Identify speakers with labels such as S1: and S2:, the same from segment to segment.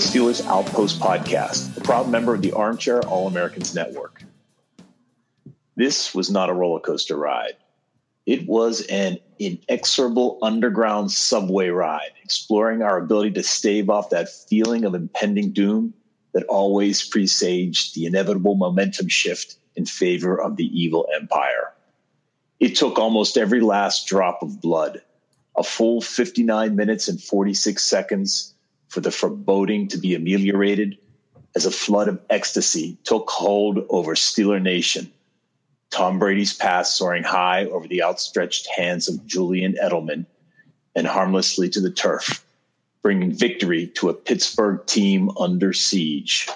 S1: The Steelers Outpost Podcast, a proud member of the Armchair All Americans Network. This was not a roller coaster ride. It was an inexorable underground subway ride, exploring our ability to stave off that feeling of impending doom that always presaged the inevitable momentum shift in favor of the evil empire. It took almost every last drop of blood, a full 59 minutes and 46 seconds for the foreboding to be ameliorated as a flood of ecstasy took hold over Steeler Nation. Tom Brady's pass soaring high over the outstretched hands of Julian Edelman and harmlessly to the turf, bringing victory to a Pittsburgh team under siege.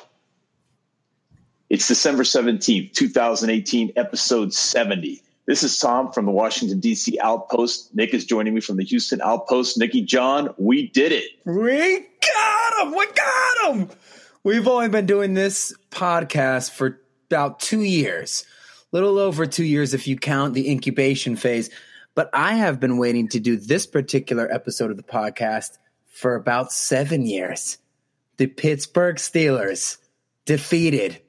S1: It's December 17th, 2018, episode 70. This is Tom from the Washington, D.C. Outpost. Nick is joining me from the Houston Outpost. Nikki John, we did it.
S2: We got him. We got him. We've only been doing this podcast for about two years, little over two years if you count the incubation phase. But I have been waiting to do this particular episode of the podcast for about seven years. The Pittsburgh Steelers defeated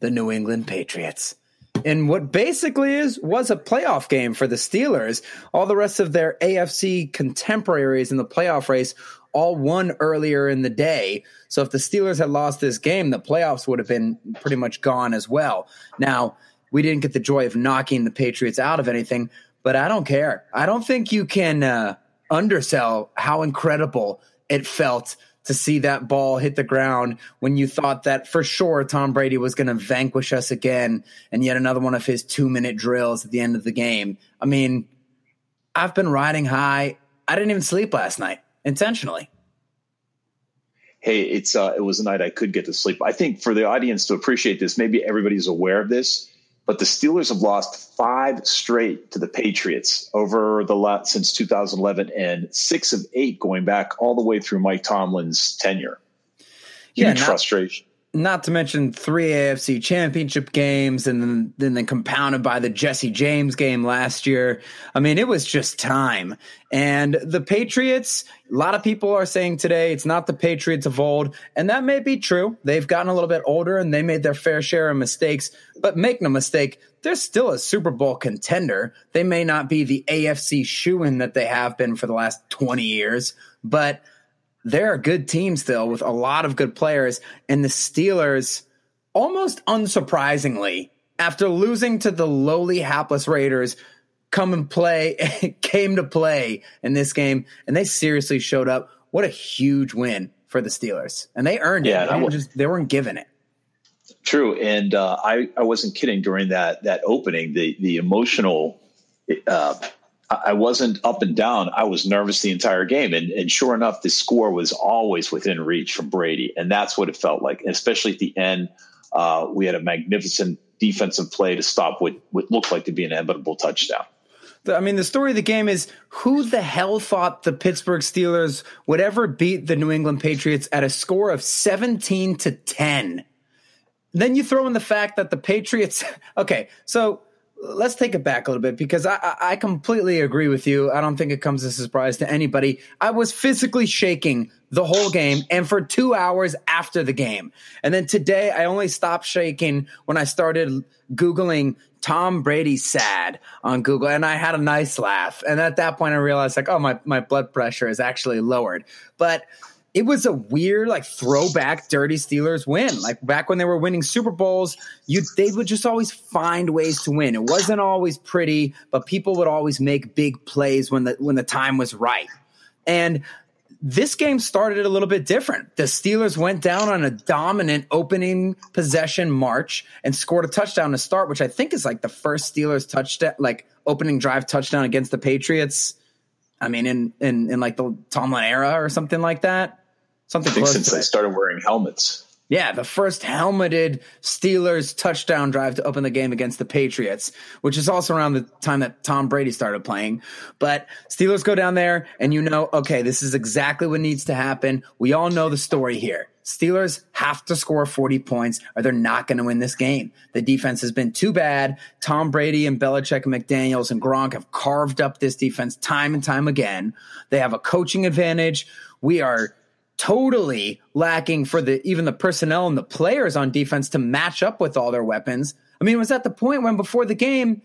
S2: the New England Patriots in what basically is was a playoff game for the Steelers. All the rest of their AFC contemporaries in the playoff race all won earlier in the day. So if the Steelers had lost this game, the playoffs would have been pretty much gone as well. Now, we didn't get the joy of knocking the Patriots out of anything, but I don't care. I don't think you can uh, undersell how incredible it felt to see that ball hit the ground when you thought that for sure Tom Brady was going to vanquish us again and yet another one of his two minute drills at the end of the game. I mean, I've been riding high. I didn't even sleep last night intentionally.
S1: Hey, it's uh, it was a night I could get to sleep. I think for the audience to appreciate this, maybe everybody's aware of this, but the Steelers have lost five straight to the Patriots over the last since 2011, and six of eight going back all the way through Mike Tomlin's tenure. Huge
S2: Yeah, not-
S1: frustration.
S2: Not to mention three AFC championship games and then, then, compounded by the Jesse James game last year. I mean, it was just time. And the Patriots, a lot of people are saying today it's not the Patriots of old. And that may be true. They've gotten a little bit older and they made their fair share of mistakes. But make no mistake, they're still a Super Bowl contender. They may not be the AFC shoe in that they have been for the last 20 years, but they're a good team still with a lot of good players. And the Steelers, almost unsurprisingly, after losing to the lowly hapless Raiders, come and play, came to play in this game, and they seriously showed up. What a huge win for the Steelers, and they earned
S1: Yeah,
S2: it. They,
S1: was-
S2: just, they weren't given it.
S1: True, and uh, I I wasn't kidding during that that opening. The the emotional, uh, I wasn't up and down. I was nervous the entire game, and and sure enough, the score was always within reach from Brady, and that's what it felt like. Especially at the end, uh, we had a magnificent defensive play to stop what what looked like to be an inevitable touchdown.
S2: I mean, the story of the game is who the hell thought the Pittsburgh Steelers would ever beat the New England Patriots at a score of 17 to 10? Then you throw in the fact that the Patriots, okay, so let's take it back a little bit because I, I, completely agree with you. I don't think it comes as a surprise to anybody. I was physically shaking the whole game and for two hours after the game. And then today, I only stopped shaking when I started Googling Tom Brady sad on Google and I had a nice laugh. And at that point, I realized, like, oh, my, my blood pressure is actually lowered. But it was a weird like throwback dirty Steelers win. Like back when they were winning Super Bowls, you they would just always find ways to win. It wasn't always pretty, but people would always make big plays when the when the time was right. And this game started a little bit different. The Steelers went down on a dominant opening possession march and scored a touchdown to start, which I think is like the first Steelers touchdown, like opening drive touchdown against the Patriots. I mean, in in in like the Tomlin era or something like that. Something
S1: I think
S2: close
S1: since they started wearing helmets.
S2: Yeah, the first helmeted Steelers touchdown drive to open the game against the Patriots, which is also around the time that Tom Brady started playing. But Steelers go down there, and you know, okay, this is exactly what needs to happen. We all know the story here. Steelers have to score 40 points or they're not going to win this game. The defense has been too bad. Tom Brady and Belichick and McDaniels and Gronk have carved up this defense time and time again. They have a coaching advantage. We are totally lacking for the even the personnel and the players on defense to match up with all their weapons. I mean, it was at the point when before the game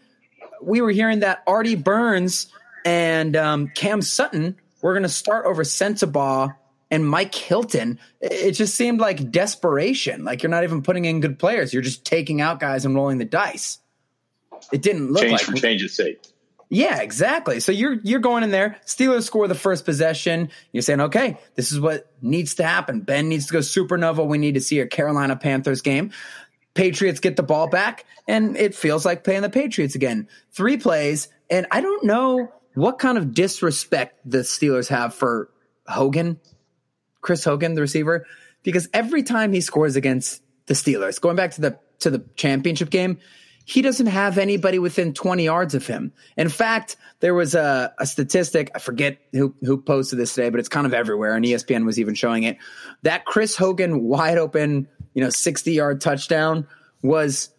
S2: we were hearing that Artie Burns and um, Cam Sutton were going to start over Sensabaugh and Mike Hilton. It just seemed like desperation. Like you're not even putting in good players. You're just taking out guys and rolling the dice. It didn't look
S1: Change
S2: like
S1: for change's sake.
S2: Yeah, exactly. So you're you're going in there. Steelers score the first possession. You're saying, okay, this is what needs to happen. Ben needs to go supernova. We need to see a Carolina Panthers game. Patriots get the ball back, and it feels like playing the Patriots again. Three plays, and I don't know what kind of disrespect the Steelers have for Hogan, Chris Hogan, the receiver, because every time he scores against the Steelers, going back to the to the championship game, he doesn't have anybody within 20 yards of him. In fact, there was a, a statistic, I forget who, who posted this today, but it's kind of everywhere, and ESPN was even showing it. That Chris Hogan wide open, you know, 60 yard touchdown was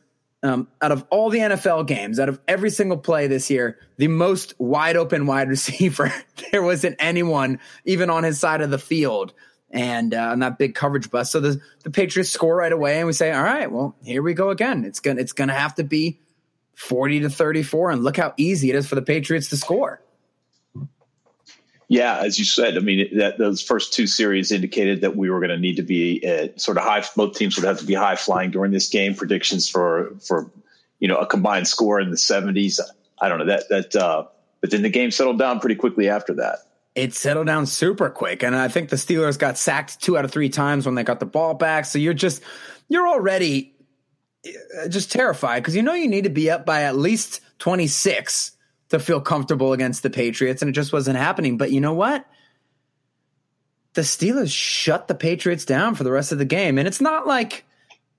S2: um, out of all the NFL games, out of every single play this year, the most wide open wide receiver. there wasn't anyone even on his side of the field and uh, on that big coverage bust. So the the Patriots score right away, and we say, "All right, well, here we go again. It's gonna it's gonna have to be forty to thirty four, and look how easy it is for the Patriots to score."
S1: Yeah, as you said, I mean that those first two series indicated that we were going to need to be uh, sort of high. Both teams would have to be high flying during this game. Predictions for for you know a combined score in the seventies. I don't know that that. Uh, but then the game settled down pretty quickly after that.
S2: It settled down super quick. And I think the Steelers got sacked two out of three times when they got the ball back. So you're just, you're already uh, just terrified because you know you need to be up by at least 26 to feel comfortable against the Patriots. And it just wasn't happening. But you know what? The Steelers shut the Patriots down for the rest of the game. And it's not like,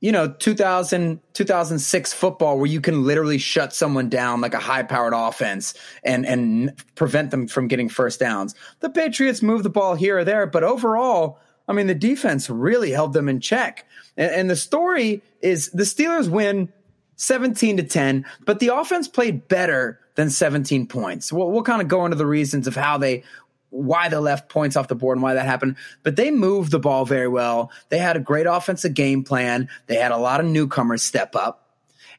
S2: you know 2000 2006 football where you can literally shut someone down like a high powered offense and and prevent them from getting first downs. The patriots move the ball here or there but overall i mean the defense really held them in check. And, and the story is the steelers win 17 to 10 but the offense played better than 17 points. We'll, we'll kind of go into the reasons of how they why they left points off the board and why that happened. But they moved the ball very well. They had a great offensive game plan. They had a lot of newcomers step up.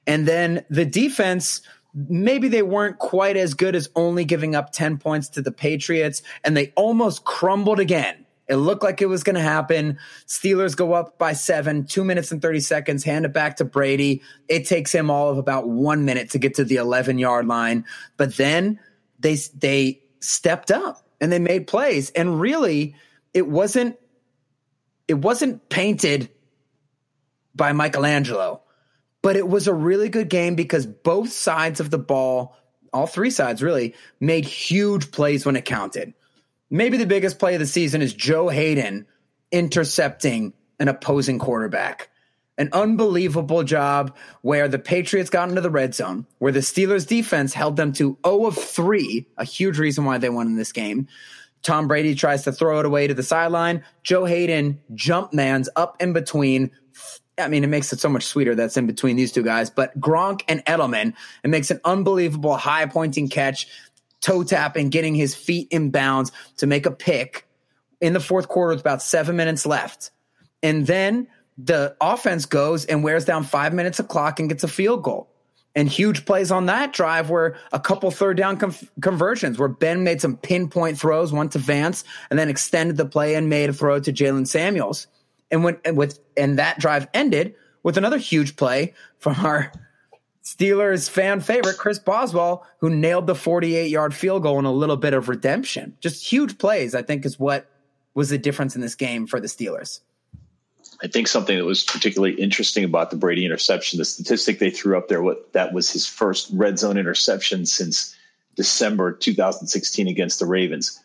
S2: And then the defense, maybe they weren't quite as good as only giving up 10 points to the Patriots, and they almost crumbled again. It looked like it was going to happen. Steelers go up by seven, two minutes and 30 seconds, hand it back to Brady. It takes him all of about one minute to get to the 11 yard line. But then they, they stepped up and they made plays. And really, it wasn't it wasn't painted by Michelangelo, but it was a really good game because both sides of the ball, all three sides really, made huge plays when it counted. Maybe the biggest play of the season is Joe Haden intercepting an opposing quarterback. An unbelievable job where the Patriots got into the red zone, where the Steelers defense held them to 0 of 3, a huge reason why they won in this game. Tom Brady tries to throw it away to the sideline. Joe Haden jump mans up in between, I mean, it makes it so much sweeter that's in between these two guys. But Gronk and Edelman, it makes an unbelievable high pointing catch, toe tapping, getting his feet in bounds to make a pick in the fourth quarter with about seven minutes left. And then the offense goes and wears down five minutes of clock and gets a field goal. And huge plays on that drive were a couple third down com- conversions where Ben made some pinpoint throws, one to Vance, and then extended the play and made a throw to Jaylen Samuels. And when and with and that drive ended with another huge play from our Steelers fan favorite Chris Boswell, who nailed the 48 yard field goal and a little bit of redemption. Just huge plays, I think, is what was the difference in this game for the Steelers.
S1: I think something that was particularly interesting about the Brady interception, the statistic they threw up there, what that was his first red zone interception since December 2016 against the Ravens.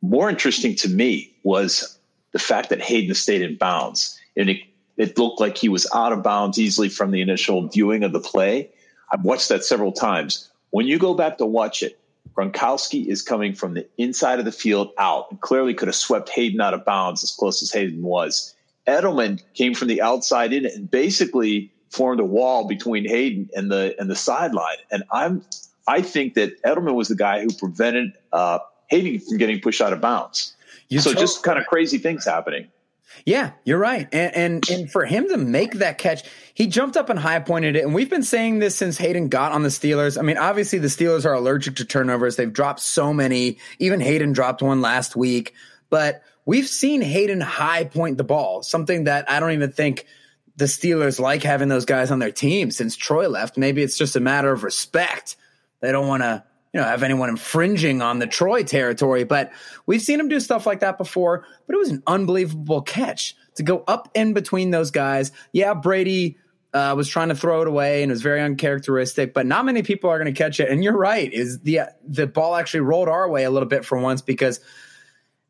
S1: More interesting to me was the fact that Haden stayed in bounds. And it, it looked like he was out of bounds easily from the initial viewing of the play. I've watched that several times. When you go back to watch it, Gronkowski is coming from the inside of the field out and clearly could have swept Haden out of bounds as close as Haden was. Edelman came from the outside in and basically formed a wall between Haden and the and the sideline. And I'm I think that Edelman was the guy who prevented uh, Haden from getting pushed out of bounds.
S2: You
S1: so
S2: told-
S1: just kind of crazy things happening.
S2: Yeah, you're right. And, and and for him to make that catch, he jumped up and high pointed it. And we've been saying this since Haden got on the Steelers. I mean, obviously the Steelers are allergic to turnovers. They've dropped so many. Even Haden dropped one last week. But we've seen Haden high point the ball, something that I don't even think the Steelers like having those guys on their team since Troy left. Maybe it's just a matter of respect. They don't want to you know, have anyone infringing on the Troy territory. But we've seen him do stuff like that before. But it was an unbelievable catch to go up in between those guys. Yeah, Brady uh, was trying to throw it away and it was very uncharacteristic. But not many people are going to catch it. And you're right. Is the the ball actually rolled our way a little bit for once because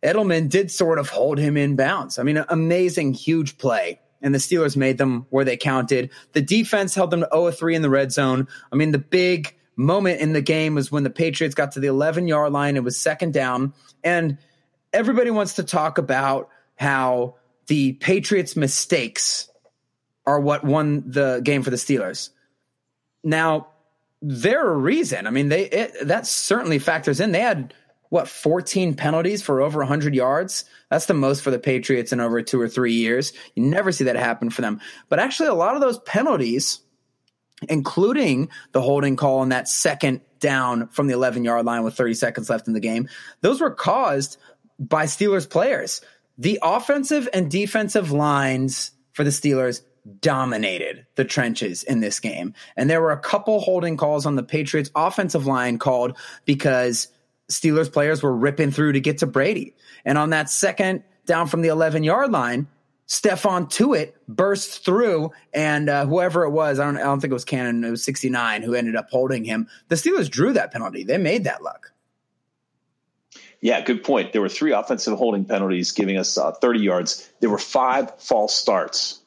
S2: Edelman did sort of hold him in bounds. I mean, amazing, huge play. And the Steelers made them where they counted. The defense held them to 0 3 in the red zone. I mean, the big moment in the game was when the Patriots got to the 11 yard line. It was second down. And everybody wants to talk about how the Patriots' mistakes are what won the game for the Steelers. Now, there are reason. I mean, they it, that certainly factors in. They had what 14 penalties for over 100 yards. That's the most for the Patriots in over two or three years. You never see that happen for them. But actually, a lot of those penalties including the holding call on that second down from the 11 yard line with 30 seconds left in the game, those were caused by Steelers players. The offensive and defensive lines for the Steelers dominated the trenches in this game. And there were a couple holding calls on the Patriots offensive line called because Steelers players were ripping through to get to Brady. And on that second down from the 11 yard line, Stephon Tuitt burst through, and uh, whoever it was, I don't, I don't think it was Cannon, it was 69 who ended up holding him. The Steelers drew that penalty. They made that luck.
S1: Yeah, good point. There were three offensive holding penalties giving us uh, 30 yards. There were five false starts.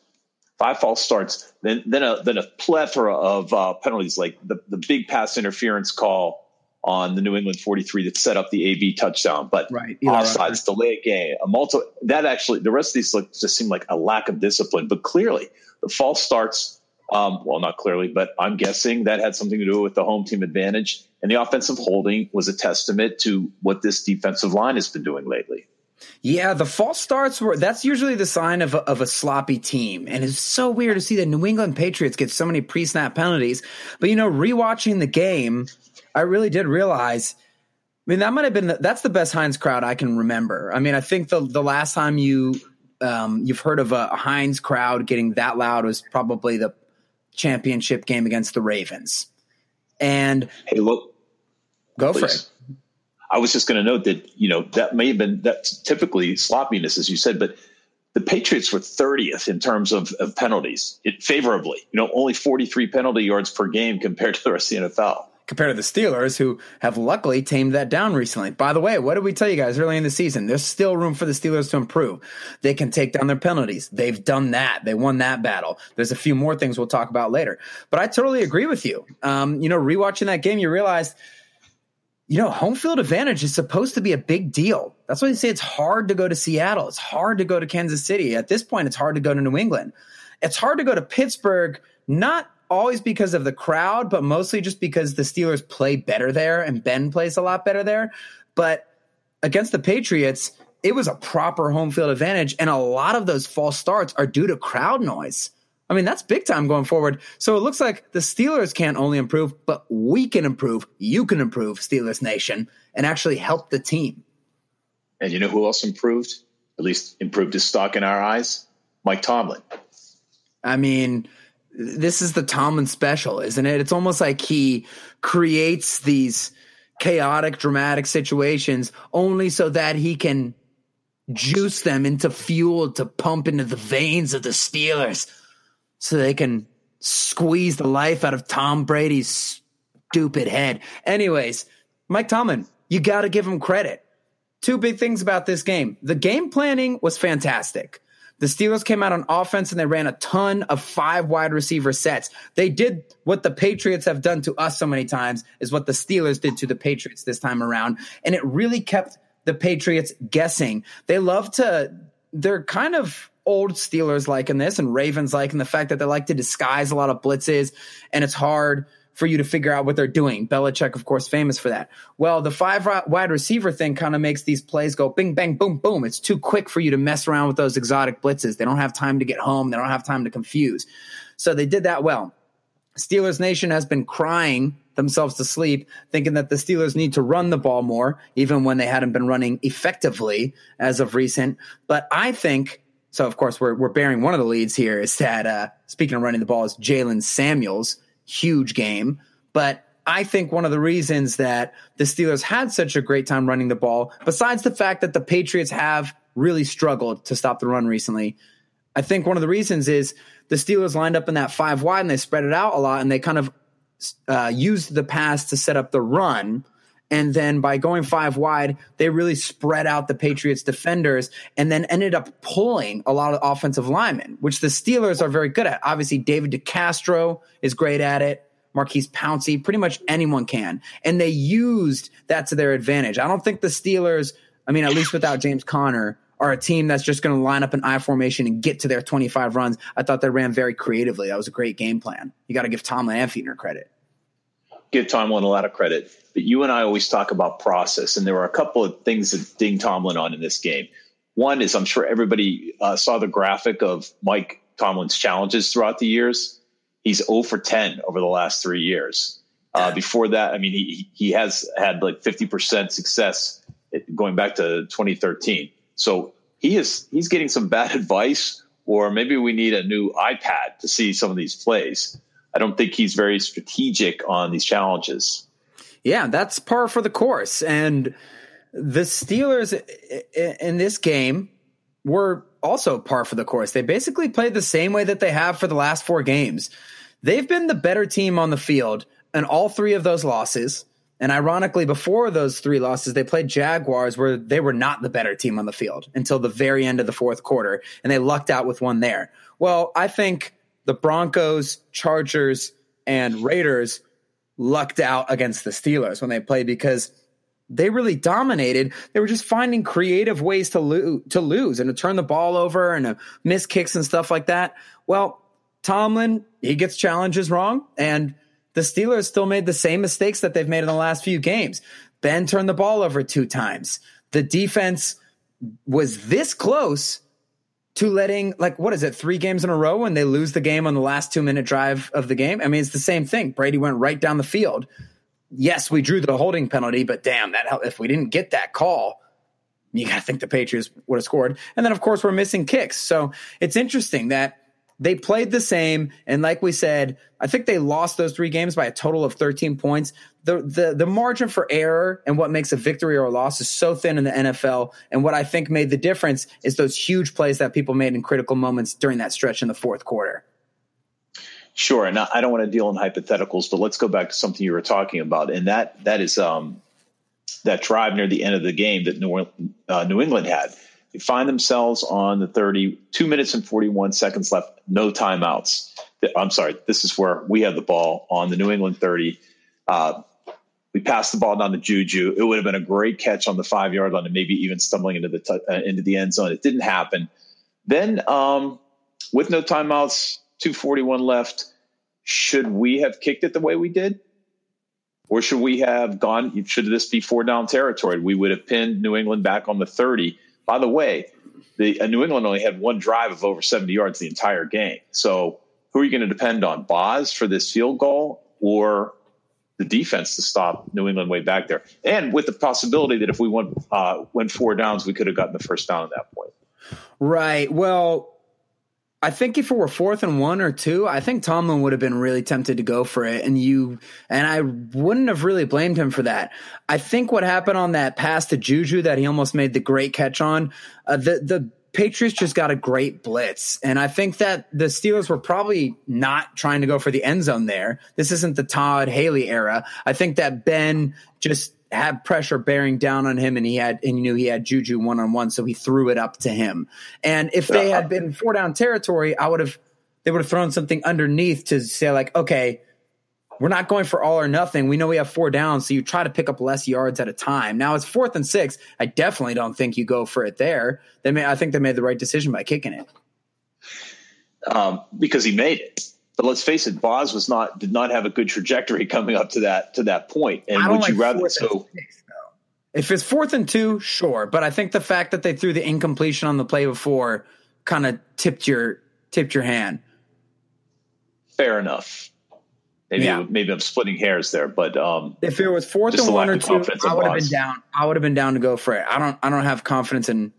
S1: Five false starts. Then then a then a plethora of uh, penalties like the, the big pass interference call on the New England 43 that set up the AB touchdown. But
S2: Right.
S1: Offsides, delay a game, a multi that actually the rest of these look just seem like a lack of discipline. But clearly the false starts um, well, not clearly, but I'm guessing that had something to do with the home team advantage. And the offensive holding was a testament to what this defensive line has been doing lately.
S2: Yeah, the false starts were that's usually the sign of a, of a sloppy team, and it's so weird to see the New England Patriots get so many pre snap penalties. But you know, rewatching the game, I really did realize. I mean, that might have been the, that's the best Heinz crowd I can remember. I mean, I think the the last time you um, you've heard of a, a Heinz crowd getting that loud was probably the championship game against the Ravens. And
S1: Hey, look,
S2: go for it.
S1: I was just going to note that you know that may have been that typically sloppiness, as you said, but the Patriots were 30th in terms of, of penalties, it favorably. You know, only 43 penalty yards per game compared to the rest of the NFL.
S2: Compared to the Steelers, who have luckily tamed that down recently. By the way, what did we tell you guys early in the season? There's still room for the Steelers to improve. They can take down their penalties. They've done that. They won that battle. There's a few more things we'll talk about later. But I totally agree with you. Um, you know, rewatching that game, you realize, you know, home field advantage is supposed to be a big deal. That's why they say it's hard to go to Seattle. It's hard to go to Kansas City. At this point, it's hard to go to New England. it's hard to go to Pittsburgh, not always because of the crowd, but mostly just because the Steelers play better there and Ben plays a lot better there. But against the Patriots, it was a proper home field advantage, and a lot of those false starts are due to crowd noise. I mean, that's big time going forward. So it looks like the Steelers can't only improve, but we can improve. You can improve, Steelers Nation, and actually help the team.
S1: And you know who else improved? At least improved his stock in our eyes? Mike Tomlin.
S2: I mean, this is the Tomlin special, isn't it? It's almost like he creates these chaotic, dramatic situations only so that he can juice them into fuel to pump into the veins of the Steelers so they can squeeze the life out of Tom Brady's stupid head. Anyways, Mike Tomlin, you got to give him credit. Two big things about this game. The game planning was fantastic. The Steelers came out on offense and they ran a ton of five wide receiver sets. They did what the Patriots have done to us so many times, is what the Steelers did to the Patriots this time around. And it really kept the Patriots guessing. They love to, they're kind of old Steelers like in this and Ravens like in the fact that they like to disguise a lot of blitzes and it's hard for you to figure out what they're doing. Belichick, of course, famous for that. Well, the five wide receiver thing kind of makes these plays go bing, bang, boom, boom. It's too quick for you to mess around with those exotic blitzes. They don't have time to get home. They don't have time to confuse. So they did that well. Steelers Nation has been crying themselves to sleep, thinking that the Steelers need to run the ball more, even when they hadn't been running effectively as of recent. But I think so. Of course, we're we're bearing one of the leads here is that uh, speaking of running the ball is Jaylen Samuels huge game. But I think one of the reasons that the Steelers had such a great time running the ball, besides the fact that the Patriots have really struggled to stop the run recently, I think one of the reasons is the Steelers lined up in that five wide and they spread it out a lot and they kind of uh, used the pass to set up the run. And then by going five wide, they really spread out the Patriots defenders and then ended up pulling a lot of offensive linemen, which the Steelers are very good at. Obviously, David DeCastro is great at it. Maurkice Pouncey, pretty much anyone can. And they used that to their advantage. I don't think the Steelers, I mean, at least without James Conner, are a team that's just going to line up an I formation and get to their 25 runs. I thought they ran very creatively. That was a great game plan. You got to give Tomlin and Fichtner credit.
S1: Give Tomlin a lot of credit but you and I always talk about process, and there were a couple of things that ding Tomlin on in this game. One is I'm sure everybody uh, saw the graphic of Mike Tomlin's challenges throughout the years. He's 0 for 10 over the last three years. Uh, before that, I mean, he he has had like 50% success going back to 2013. So he is he's getting some bad advice, or maybe we need a new iPad to see some of these plays. I don't think he's very strategic on these challenges.
S2: Yeah, that's par for the course. And the Steelers in this game were also par for the course. They basically played the same way that they have for the last four games. They've been the better team on the field in all three of those losses. And ironically, before those three losses, they played Jaguars where they were not the better team on the field until the very end of the fourth quarter, and they lucked out with one there. Well, I think the Broncos, Chargers, and Raiders lucked out against the Steelers when they played because they really dominated. They were just finding creative ways to lose, to lose and to turn the ball over and to miss kicks and stuff like that. Well, Tomlin, he gets challenges wrong and the Steelers still made the same mistakes that they've made in the last few games. Ben turned the ball over two times. The defense was this close to letting like what is it three games in a row when they lose the game on the last two minute drive of the game? I mean it's the same thing. Brady went right down the field. Yes we drew the holding penalty but damn that if we didn't get that call you got to think the patriots would have scored. And then of course we're missing kicks. So it's interesting that they played the same, and like we said, I think they lost those three games by a total of 13 points. The, the the margin for error and what makes a victory or a loss is so thin in the NFL. And what I think made the difference is those huge plays that people made in critical moments during that stretch in the fourth quarter.
S1: Sure, and I don't want to deal in hypotheticals, but let's go back to something you were talking about, and that that is um, that drive near the end of the game that New, uh, New England had they find themselves on the 30, two minutes and 41 seconds left, no timeouts. I'm sorry, this is where we have the ball on the New England 30. Uh, we passed the ball down to Juju. It would have been a great catch on the five yard line and maybe even stumbling into the t- uh, into the end zone. It didn't happen. Then um, with no timeouts, 241 left, should we have kicked it the way we did? Or should we have gone? Should this be four down territory? We would have pinned New England back on the 30. By the way, the uh, New England only had one drive of over 70 yards the entire game. So who are you going to depend on? Boz for this field goal or the defense to stop New England way back there? And with the possibility that if we went uh, went four downs, we could have gotten the first down at that point.
S2: Right. Well, I think if it were fourth and one or two, I think Tomlin would have been really tempted to go for it. And you, and I wouldn't have really blamed him for that. I think what happened on that pass to Juju that he almost made the great catch on, uh, the, the Patriots just got a great blitz. And I think that the Steelers were probably not trying to go for the end zone there. This isn't the Todd Haley era. I think that Ben just had pressure bearing down on him and he had and he knew he had Juju one on one, so he threw it up to him. And if they had been four down territory, I would have they would have thrown something underneath to say like, okay, we're not going for all or nothing. We know we have four downs, so you try to pick up less yards at a time. Now it's fourth and six. I definitely don't think you go for it there. They may, I think they made the right decision by kicking it.
S1: Um, because he made it. But let's face it, Boz was not did not have a good trajectory coming up to that to that point. And would you rather so?
S2: Six, if it's fourth and two, sure. But I think the fact that they threw the incompletion on the play before kind of tipped your tipped your hand.
S1: Fair enough. Maybe yeah. maybe I'm splitting hairs there, but um,
S2: if it was fourth and one or two, I would have been down. I would have been down to go for it. I don't. I don't have confidence in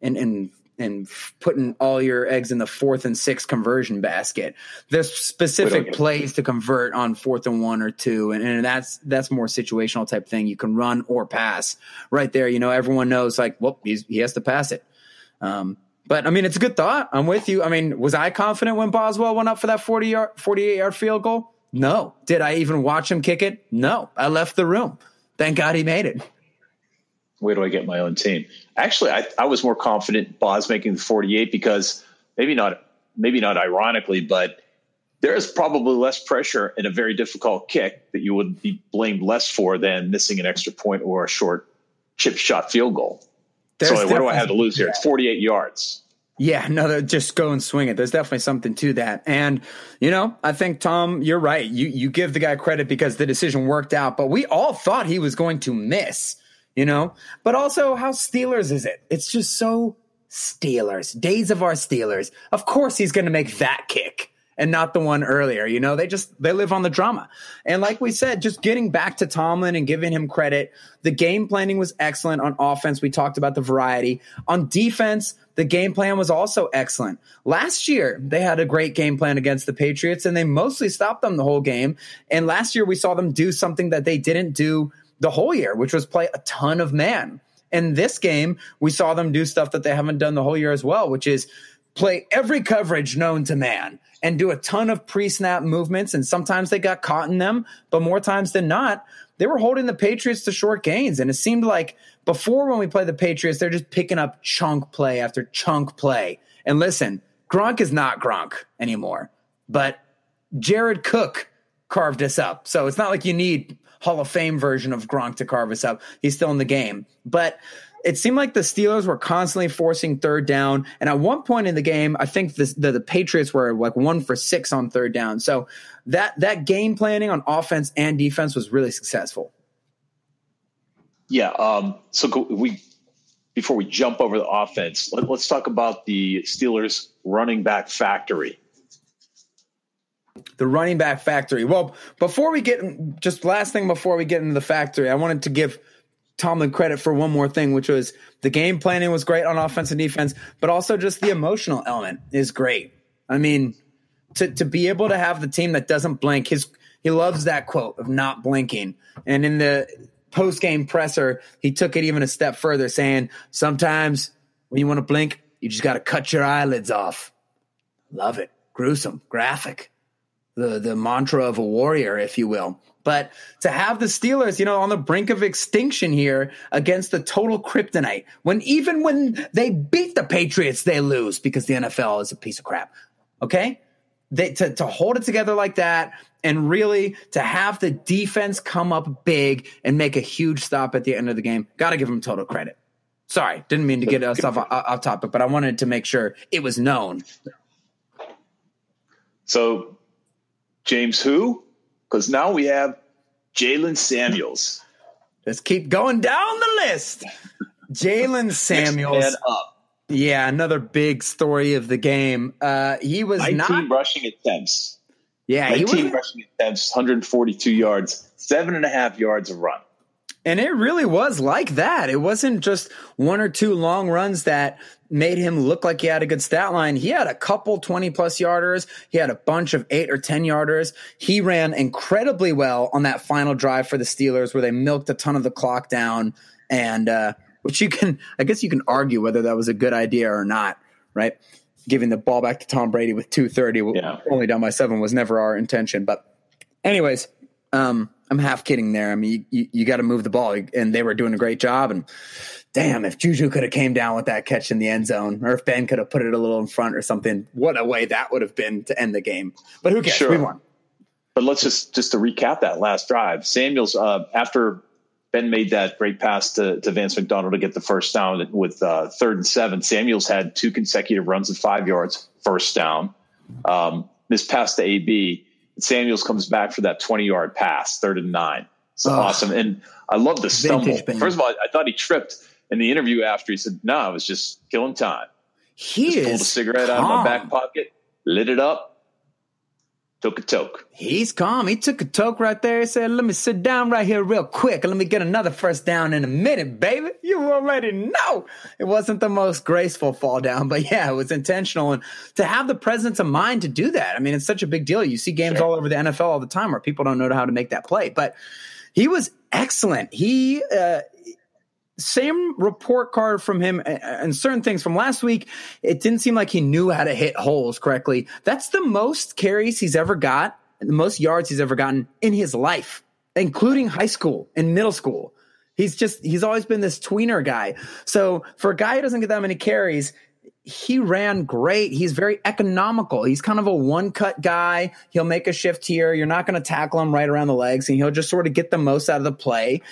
S2: in in and putting all your eggs in the fourth and sixth conversion basket. There's specific plays to convert on fourth and one or two, and, and that's that's more situational type thing. You can run or pass right there. You know, everyone knows like, well, he has to pass it. Um, but I mean, it's a good thought. I'm with you. I mean, was I confident when Boswell went up for that 40 yard, 48 yard field goal? No. Did I even watch him kick it? No. I left the room. Thank God he made it
S1: where do I get my own team? Actually, I, I was more confident Boz making the 48 because maybe not maybe not ironically, but there is probably less pressure in a very difficult kick that you would be blamed less for than missing an extra point or a short chip shot field goal. There's so what do I have to lose here? It's 48 yards.
S2: Yeah, no, just go and swing it. There's definitely something to that. And, you know, I think Tom, you're right. You you give the guy credit because the decision worked out, but we all thought he was going to miss you know? But also, how Steelers is it? It's just so Steelers. Days of our Steelers. Of course, he's going to make that kick and not the one earlier. You know, they just they live on the drama. And like we said, just getting back to Tomlin and giving him credit, the game planning was excellent on offense. We talked about the variety. On defense, the game plan was also excellent. Last year, they had a great game plan against the Patriots and they mostly stopped them the whole game. And last year we saw them do something that they didn't do the whole year, which was play a ton of man. In this game, we saw them do stuff that they haven't done the whole year as well, which is play every coverage known to man and do a ton of pre snap movements. And sometimes they got caught in them, but more times than not, they were holding the Patriots to short gains. And it seemed like before when we play the Patriots, they're just picking up chunk play after chunk play. And listen, Gronk is not Gronk anymore, but Jared Cook carved us up. So it's not like you need Hall of Fame version of Gronk to carve us up. He's still in the game. But it seemed like the Steelers were constantly forcing third down. And at one point in the game, I think the, the Patriots were like one for six on third down. So that that game planning on offense and defense was really successful.
S1: Yeah. Um, so we before we jump over the offense, let, us talk about the Steelers running back factory
S2: the running back factory. Well, before we get just last thing before we get into the factory, I wanted to give Tomlin credit for one more thing, which was the game planning was great on offense and defense, but also just the emotional element is great. I mean, to to be able to have the team that doesn't blink, his he loves that quote of not blinking. And in the post game presser, he took it even a step further, saying, Sometimes when you want to blink, you just got to cut your eyelids off. Love it. Gruesome, graphic the the mantra of a warrior, if you will. But to have the Steelers, you know, on the brink of extinction here against the total kryptonite, when even when they beat the Patriots, they lose because the NFL is a piece of crap. Okay? They, to, to hold it together like that and really to have the defense come up big and make a huge stop at the end of the game, got to give them total credit. Sorry, didn't mean to get us off, off topic, but I wanted to make sure it was known
S1: So, James, who? Because now we have Jaylen Samuels.
S2: Let's keep going down the list. Jaylen Samuels.
S1: Next up.
S2: Yeah, another big story of the game. Uh, he was
S1: 19
S2: not.
S1: rushing attempts.
S2: Yeah, he
S1: 19
S2: was.
S1: rushing attempts, 142 yards, seven and a half yards a run.
S2: And it really was like that. It wasn't just one or two long runs that made him look like he had a good stat line. He had a couple 20 plus yarders. He had a bunch of eight or 10 yarders. He ran incredibly well on that final drive for the Steelers where they milked a ton of the clock down. And, uh, which you can, I guess you can argue whether that was a good idea or not, right? Giving the ball back to Tom Brady with 230,
S1: Yeah.
S2: only down by seven was never our intention. But, anyways, um, I'm half kidding there. I mean, you, you, you got to move the ball, and they were doing a great job. And damn, if Juju could have came down with that catch in the end zone, or if Ben could have put it a little in front or something, what a way that would have been to end the game. But who cares?
S1: Sure.
S2: We won.
S1: But let's just just to recap that last drive. Samuels, uh, after Ben made that great pass to, to Vance McDonald to get the first down with uh, third and seven, Samuels had two consecutive runs of five yards, first down. Um, this pass to AB, Samuels comes back for that 20 yard pass, third and nine. It's
S2: Ugh.
S1: awesome. And I love the stumble. First of all, I thought he tripped in the interview after. He said, No, I was just killing time.
S2: He
S1: Just pulled a cigarette out of my back pocket, lit it up, took a toke.
S2: He's calm. He took a toke right there. He said, Let me sit down right here real quick and let me get another first down in a minute, baby. You already know. It wasn't the most graceful fall down, but yeah, it was intentional. And to have the presence of mind to do that, I mean, it's such a big deal. You see games
S1: Sure.
S2: all over the NFL all the time where people don't know how to make that play. But he was excellent. He, uh, same report card from him and- certain things from last week. It didn't seem like he knew how to hit holes correctly. That's the most carries he's ever got, the most yards he's ever gotten in his life, including high school and middle school. He's just, he's always been this tweener guy. So for a guy who doesn't get that many carries, he ran great. He's very economical. He's kind of a one cut guy. He'll make a shift here. You're not going to tackle him right around the legs, and he'll just sort of get the most out of the play.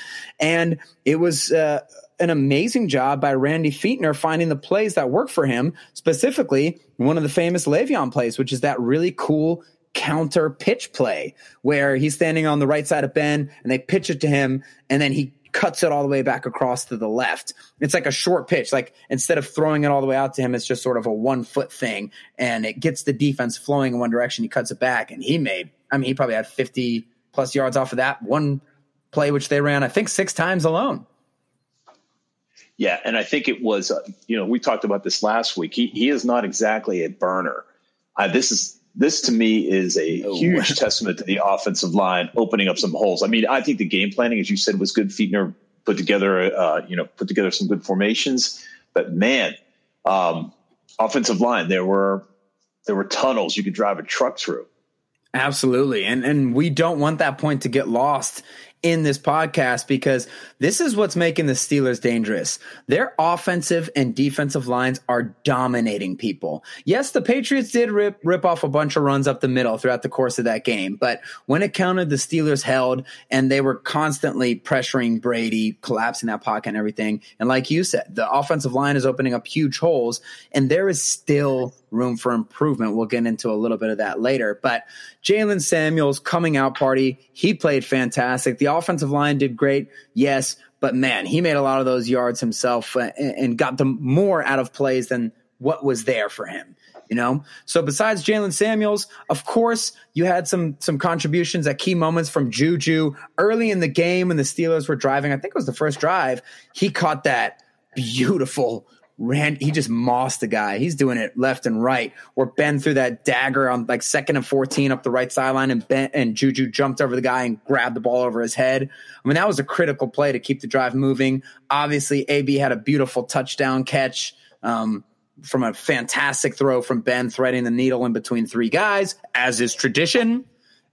S2: And it was uh, an amazing job by Randy Fichtner finding the plays that work for him, specifically one of the famous Le'Veon plays, which is that really cool counter pitch play where he's standing on the right side of Ben and they pitch it to him, and then he cuts it all the way back across to the left. It's like a short pitch. Like instead of throwing it all the way out to him, it's just sort of a one foot thing and it gets the defense flowing in one direction. He cuts it back and he made, I mean, he probably had 50 plus yards off of that one play, which they ran, I think six times alone.
S1: Yeah, and I think it was, uh, you know, we talked about this last week. He he is not exactly a burner. Uh, this is this to me is a
S2: Oh.
S1: huge testament to the offensive line opening up some holes. I mean, I think the game planning, as you said, was good. Fichtner put together, uh, you know, put together some good formations. But man, um, offensive line, there were there were tunnels you could drive a truck through.
S2: Absolutely. And and we don't want that point to get lost in this podcast because this is what's making the Steelers dangerous. Their offensive and defensive lines are dominating people. Yes, the Patriots did rip rip off a bunch of runs up the middle throughout the course of that game, but when it counted, the Steelers held and they were constantly pressuring Brady, collapsing that pocket and everything. And like you said, the offensive line is opening up huge holes and there is still room for improvement. We'll get into a little bit of that later. But Jaylen Samuels coming out party, he played fantastic. The offensive line did great, yes, but man, he made a lot of those yards himself uh, and, and got them more out of plays than what was there for him. You know, so besides Jaylen Samuels, of course, you had some some contributions at key moments from Juju early in the game when the Steelers were driving. I think it was the first drive. He caught that beautiful ran he just mossed the guy. He's doing it left and right. Or Ben threw that dagger on like second and 14 up the right sideline and Ben and Juju jumped over the guy and grabbed the ball over his head. I mean, that was a critical play to keep the drive moving. Obviously, AB had a beautiful touchdown catch. Um, from a fantastic throw from Ben, threading the needle in between three guys, as is tradition.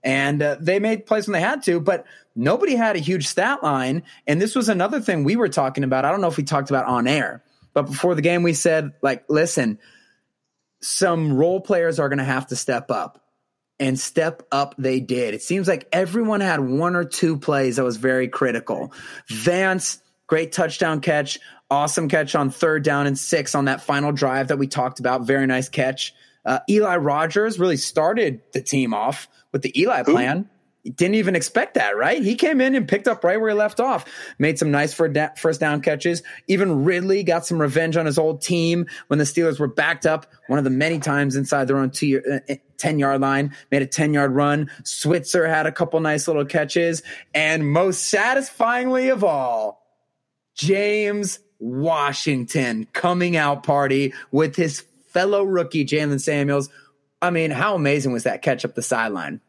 S2: And uh, they made plays when they had to, but nobody had a huge stat line. And this was another thing we were talking about. I don't know if we talked about on air, but before the game, we said, like, listen, some role players are going to have to step up. And step up they did. It seems like everyone had one or two plays that was very critical. Vance, great touchdown catch, awesome catch on third down and six on that final drive that we talked about. Very nice catch. Uh, Eli Rogers really started the team off with the Eli plan. Didn't even expect that, right? He came in and picked up right where he left off. Made some nice first down catches. Even Ridley got some revenge on his old team when the Steelers were backed up one of the many times inside their own two, uh, 10 yard line, made a 10 yard run. Switzer had a couple nice little catches. And most satisfyingly of all, James Washington coming out party with his fellow rookie, Jaylen Samuels. I mean, how amazing was that catch up the sideline?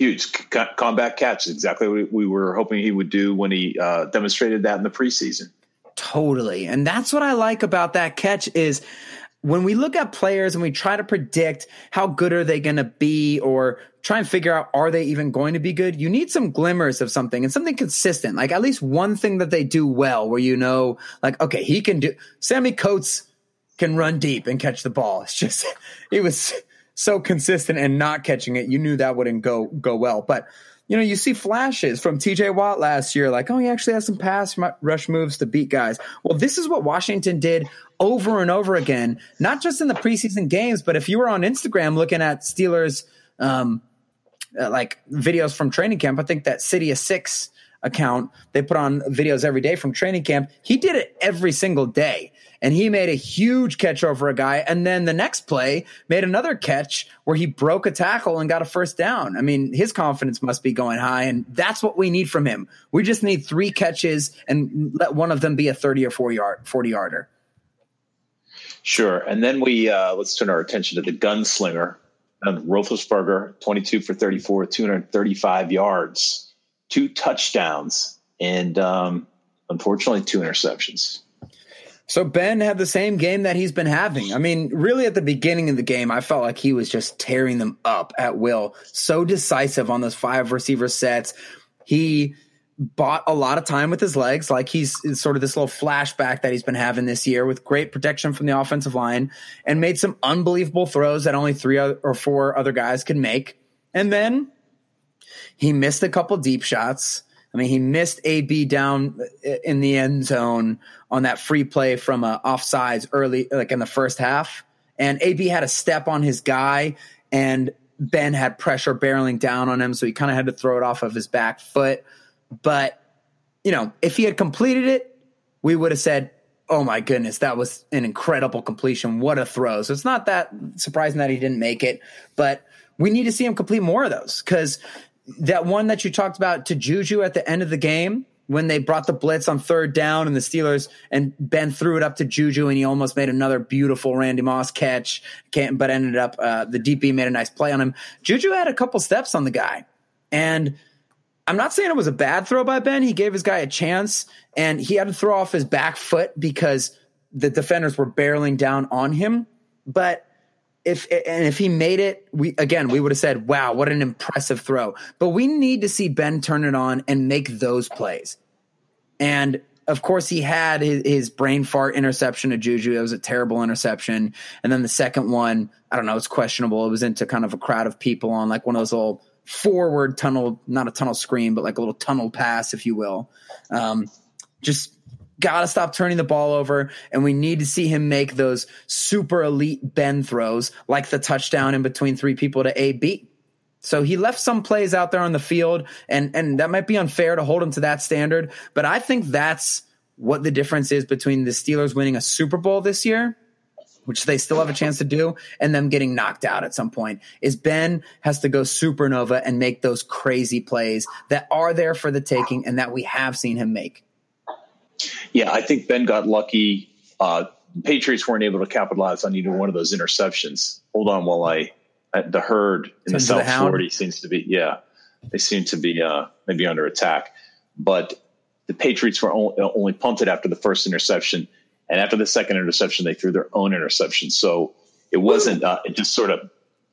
S1: Huge c- combat catch. Exactly what we were hoping he would do when he uh, demonstrated that in the preseason.
S2: Totally, and that's what I like about that catch is when we look at players and we try to predict how good are they going to be or try and figure out are they even going to be good you need some glimmers of something and something consistent like at least one thing that they do well where you know like okay he can do sammy coates can run deep and catch the ball it's just it was so consistent and not catching it, you knew that wouldn't go go well. But you know, you see flashes from TJ Watt last year, like, oh, he actually has some pass rush moves to beat guys. Well, this is what Washington did over and over again, not just in the preseason games, but if you were on Instagram looking at Steelers, um, uh, like videos from training camp, I think that City of Six account, they put on videos every day from training camp. He did it every single day and he made a huge catch over a guy. And then the next play made another catch where he broke a tackle and got a first down. I mean, his confidence must be going high, and that's what we need from him. We just need three catches and let one of them be a 30 or 40 yard, 40 yarder.
S1: Sure. And then we, uh, let's turn our attention to the gunslinger. Um, Roethlisberger, 22 for 34, 235 yards, two touchdowns, and um, unfortunately, two interceptions.
S2: So Ben had the same game that he's been having. I mean, really at the beginning of the game, I felt like he was just tearing them up at will. So decisive on those five receiver sets. He bought a lot of time with his legs, like he's sort of this little flashback that he's been having this year with great protection from the offensive line and made some unbelievable throws that only three or four other guys could make. And then he missed a couple deep shots I mean, he missed AB down in the end zone on that free play from uh, offsides early, like in the first half. And AB had a step on his guy, and Ben had pressure barreling down on him, so he kind of had to throw it off of his back foot. But, you know, if he had completed it, we would have said, oh my goodness, that was an incredible completion. What a throw. So it's not that surprising that he didn't make it, but we need to see him complete more of those because that one that you talked about to Juju at the end of the game when they brought the blitz on third down and the Steelers and Ben threw it up to Juju and he almost made another beautiful Randy Moss catch, but ended up uh, the DB made a nice play on him. Juju had a couple steps on the guy, and I'm not saying it was a bad throw by Ben. He gave his guy a chance, and he had to throw off his back foot because the defenders were barreling down on him, but if and if he made it, we again we would have said, "Wow, what an impressive throw." But we need to see Ben turn it on and make those plays. And of course, he had his, his brain fart interception to Juju. It was a terrible interception. And then the second one, I don't know, it's questionable. It was into kind of a crowd of people on like one of those little forward tunnel, not a tunnel screen, but like a little tunnel pass, if you will. Um, just got to stop turning the ball over, and we need to see him make those super elite Ben throws, like the touchdown in between three people to AB. So he left some plays out there on the field, and and that might be unfair to hold him to that standard, but I think that's what the difference is between the Steelers winning a Super Bowl this year, which they still have a chance to do, and them getting knocked out at some point. Is Ben has to go supernova and make those crazy plays that are there for the taking and that we have seen him make.
S1: Yeah, I think Ben got lucky. Uh, Patriots weren't able to capitalize on either one of those interceptions. Hold on while I, the herd in the South Florida seems to be, yeah, they seem to be uh, maybe under attack. But the Patriots were only, only punted after the first interception. And after the second interception, they threw their own interception. So it wasn't, uh, it just sort of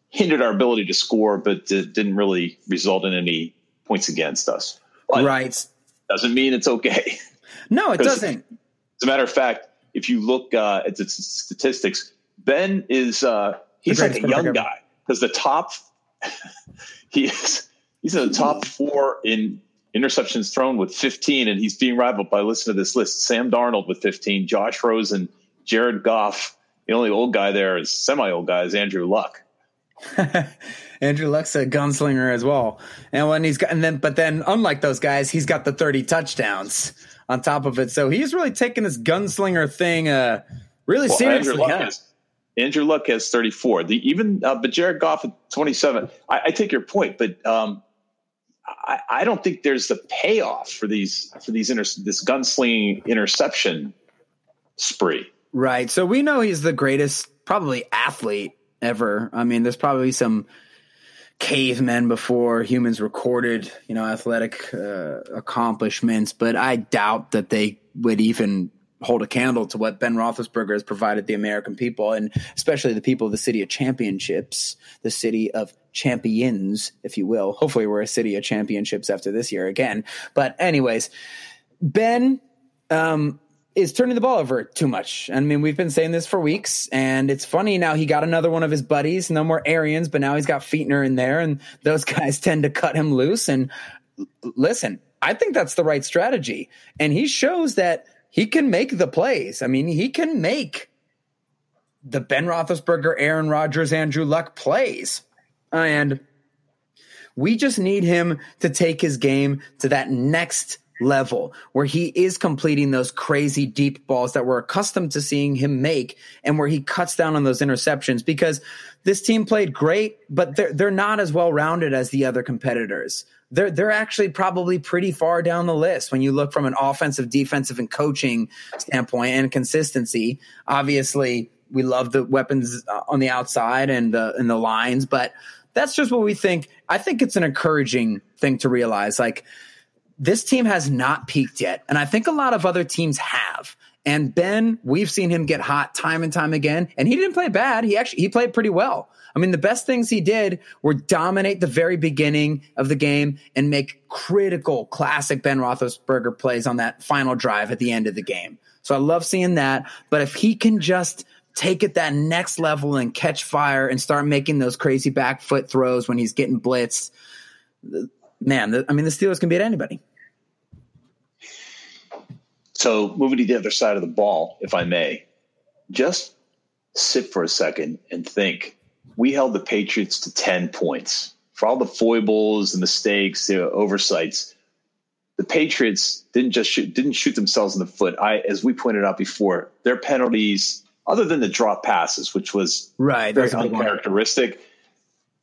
S1: hindered our ability to score, but it didn't really result in any points against us. But
S2: right.
S1: Doesn't mean it's okay.
S2: No, it doesn't.
S1: As a matter of fact, if you look uh, at the statistics, Ben is uh, he's like a young guy because the top he is he's in the top four in interceptions thrown with 15, and he's being rivaled by listen to this list: Sam Darnold with 15, Josh Rosen, Jared Goff, The only old guy there is semi old guy is Andrew Luck.
S2: Andrew Luck's a gunslinger as well. And when he's got, and then, but then unlike those guys, he's got the 30 touchdowns on top of it. So he's really taking this gunslinger thing, uh, really
S1: Well,
S2: seriously.
S1: Andrew Luck has Andrew Luck has 34. The even uh, but Jared Goff at 27. I, I take your point, but um, I, I don't think there's the payoff for these for these inter, this gunslinging interception spree.
S2: Right. So we know he's the greatest, probably athlete ever. I mean, there's probably some cavemen before humans recorded, you know, athletic uh, accomplishments, but I doubt that they would even hold a candle to what Ben Roethlisberger has provided the American people, and especially the people of the city of championships, the city of champions, if you will. Hopefully, we're a city of championships after this year again. But, anyways, Ben um, is turning the ball over too much. I mean, we've been saying this for weeks, and it's funny now. He got another one of his buddies, no more Arians, but now he's got Fichtner in there, and those guys tend to cut him loose. And listen, I think that's the right strategy, and he shows that he can make the plays. I mean, he can make the Ben Roethlisberger, Aaron Rodgers, Andrew Luck plays, and we just need him to take his game to that next level where he is completing those crazy deep balls that we're accustomed to seeing him make and where he cuts down on those interceptions because this team played great, but they're, they're not as well rounded as the other competitors. They're, they're actually probably pretty far down the list when you look from an offensive, defensive, and coaching standpoint and consistency. Obviously, we love the weapons uh, on the outside and the, and the lines, but that's just what we think. I think it's an encouraging thing to realize. Like, this team has not peaked yet. And I think a lot of other teams have. And Ben, we've seen him get hot time and time again. And he didn't play bad. He actually he played pretty well. I mean, the best things he did were dominate the very beginning of the game and make critical classic Ben Roethlisberger plays on that final drive at the end of the game. So I love seeing that. But if he can just take it that next level and catch fire and start making those crazy back foot throws when he's getting blitzed, man, I mean, the Steelers can beat anybody.
S1: So moving to the other side of the ball, if I may, just sit for a second and think. We held the Patriots to 10 points. For all the foibles, the mistakes, the oversights, the Patriots didn't just shoot, didn't shoot themselves in the foot. I, as we pointed out before, their penalties, other than the drop passes, which was
S2: Right.
S1: very uncharacteristic.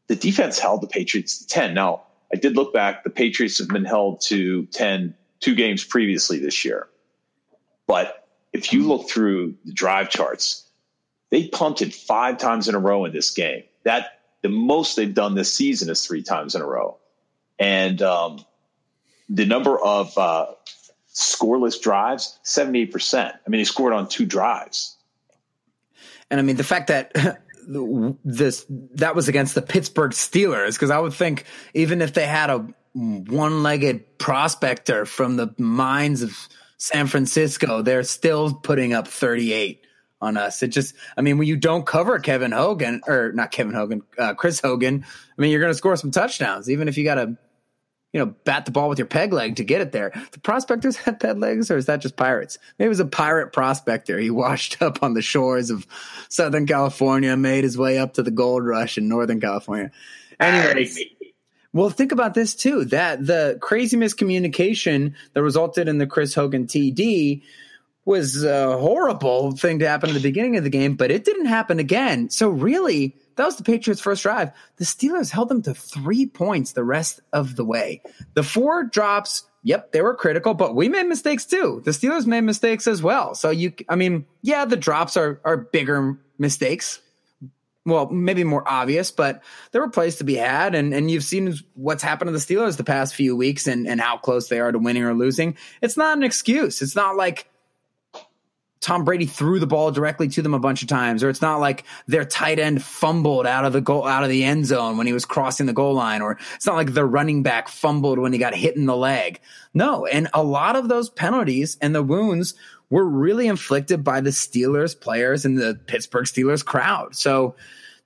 S1: The defense held the Patriots to 10. Now, I did look back. The Patriots have been held to 10 two games previously this year. But if you look through the drive charts, they pumped it five times in a row in this game. That the most they've done this season is three times in a row. And um, the number of uh, scoreless drives, 78%. I mean, they scored on two drives.
S2: And I mean, the fact that this that was against the Pittsburgh Steelers, because I would think even if they had a one-legged prospector from the mines of San Francisco, they're still putting up 38 on us. It just, I mean, when you don't cover Kevin Hogan or not Kevin Hogan, uh, Chris Hogan, I mean, you're going to score some touchdowns, even if you got to, you know, bat the ball with your peg leg to get it there. The prospectors have peg legs, or is that just pirates? Maybe it was a pirate prospector. He washed up on the shores of Southern California, made his way up to the gold rush in Northern California. Anyways, well, think about this too. That the crazy miscommunication that resulted in the Chris Hogan TD was a horrible thing to happen at the beginning of the game, but it didn't happen again. So really, that was the Patriots' first drive. The Steelers held them to three points the rest of the way. The four drops, yep, they were critical, but we made mistakes too. The Steelers made mistakes as well. So you, I mean, yeah, the drops are are bigger mistakes, well, maybe more obvious, but there were plays to be had, and and you've seen what's happened to the Steelers the past few weeks and and how close they are to winning or losing. It's not an excuse. It's not like Tom Brady threw the ball directly to them a bunch of times, or it's not like their tight end fumbled out of the goal out of the end zone when he was crossing the goal line, or it's not like the running back fumbled when he got hit in the leg. No, and a lot of those penalties and the wounds were really inflicted by the Steelers players and the Pittsburgh Steelers crowd. So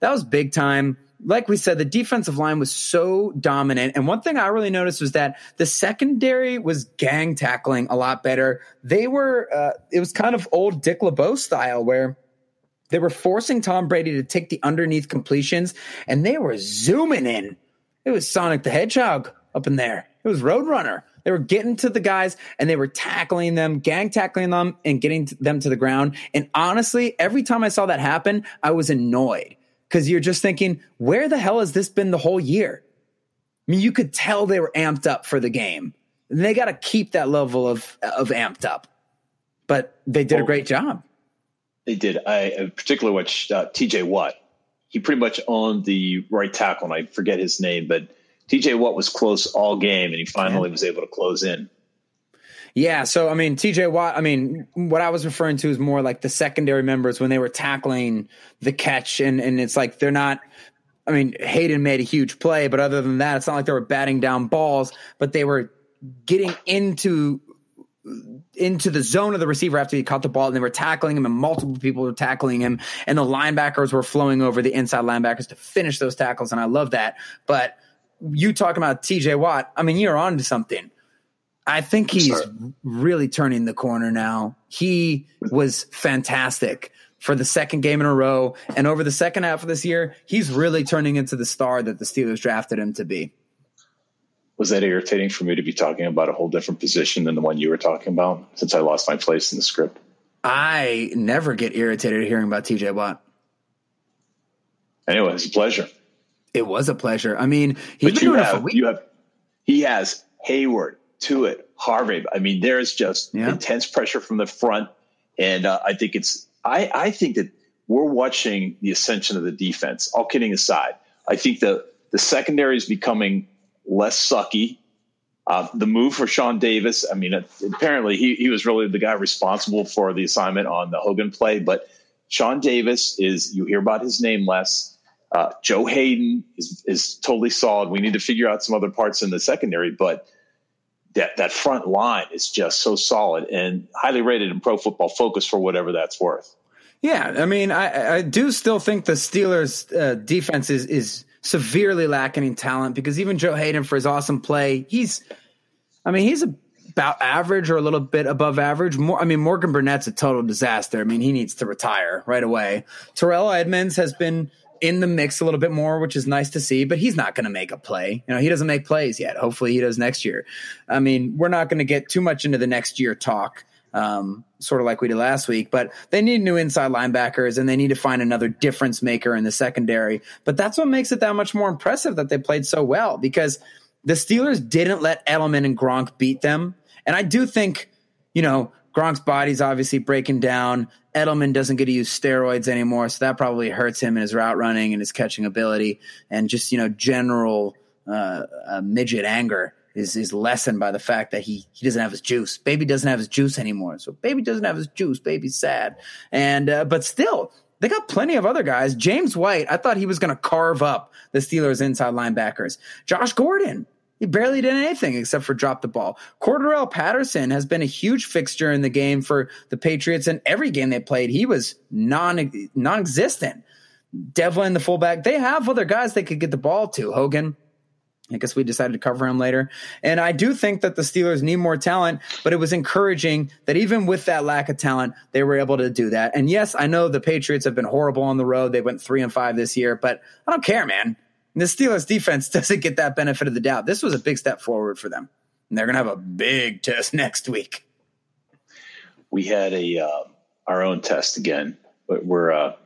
S2: that was big time. Like we said, the defensive line was so dominant. And one thing I really noticed was that the secondary was gang tackling a lot better. They were, uh, it was kind of old Dick LeBeau style where They were forcing Tom Brady to take the underneath completions, and they were zooming in. It was Sonic the Hedgehog up in there. It was Roadrunner. They were getting to the guys and they were tackling them, gang tackling them, and getting them to the ground. And honestly, every time I saw that happen, I was annoyed because you're just thinking, where the hell has this been the whole year? I mean, you could tell they were amped up for the game. And they got to keep that level of of amped up. But they did a great job.
S1: They did. I particularly watched uh, T.J. Watt. He pretty much owned the right tackle, and I forget his name, but T.J. Watt was close all game, and he finally yeah. was able to close in.
S2: Yeah, so I mean, TJ Watt. I mean, what I was referring to is more like the secondary members when they were tackling the catch, and and it's like they're not. I mean, Haden made a huge play, but other than that, it's not like they were batting down balls, but they were getting into into the zone of the receiver after he caught the ball and they were tackling him and multiple people were tackling him and the linebackers were flowing over the inside linebackers to finish those tackles and I love that. But you talking about TJ Watt, I mean, you're on to something. I think he's really turning the corner now. He was fantastic for the second game in a row. And over the second half of this year, he's really turning into the star that the Steelers drafted him to be.
S1: Was that irritating for me to be talking about a whole different position than the one you were talking about since I lost my place in the script?
S2: I never get irritated hearing about TJ Watt.
S1: Anyway, it's a pleasure.
S2: It was a pleasure. I mean, he's
S1: but
S2: been doing
S1: have,
S2: it for weeks.
S1: You have, he has Heyward, Tuitt, Harvey. I mean, there's just
S2: Yeah.
S1: intense pressure from the front, and uh, I think it's. I I think that we're watching the ascension of the defense. All kidding aside, I think the the secondary is becoming less sucky. Uh, the move for Sean Davis. I mean, apparently he he was really the guy responsible for the assignment on the Hogan play, but Sean Davis is you hear about his name less. Uh, Joe Haden is is totally solid. We need to figure out some other parts in the secondary, but that that front line is just so solid and highly rated in Pro Football Focus for whatever that's worth.
S2: Yeah, I mean, I, I do still think the Steelers' uh, defense is is severely lacking in talent because even Joe Haden, for his awesome play, he's, I mean, he's about average or a little bit above average. More, I mean, Morgan Burnett's a total disaster. I mean, he needs to retire right away. Terrell Edmunds has been in the mix a little bit more, which is nice to see, but he's not going to make a play. You know, he doesn't make plays yet. Hopefully he does next year. I mean, we're not going to get too much into the next year talk, um, sort of like we did last week, but they need new inside linebackers and they need to find another difference maker in the secondary. But that's what makes it that much more impressive that they played so well because the Steelers didn't let Edelman and Gronk beat them. And I do think, you know, Gronk's body's obviously breaking down. Edelman doesn't get to use steroids anymore, so that probably hurts him in his route running and his catching ability, and just you know general uh, uh, midget anger is is lessened by the fact that he he doesn't have his juice. Baby doesn't have his juice anymore, so baby doesn't have his juice. Baby's sad, and uh, but still. They got plenty of other guys. James White, I thought he was going to carve up the Steelers' inside linebackers. Josh Gordon, he barely did anything except for drop the ball. Cordarrelle Patterson has been a huge fixture in the game for the Patriots, and every game they played, he was non non-existent. Develin, the fullback, they have other guys they could get the ball to. Hogan, I guess we decided to cover him later. And I do think that the Steelers need more talent, but it was encouraging that even with that lack of talent, they were able to do that. And yes, I know the Patriots have been horrible on the road. They went three and five this year, but I don't care, man. The Steelers defense doesn't get that benefit of the doubt. This was a big step forward for them. And they're going to have a big test next week.
S1: We had a uh, our own test again. but We're uh,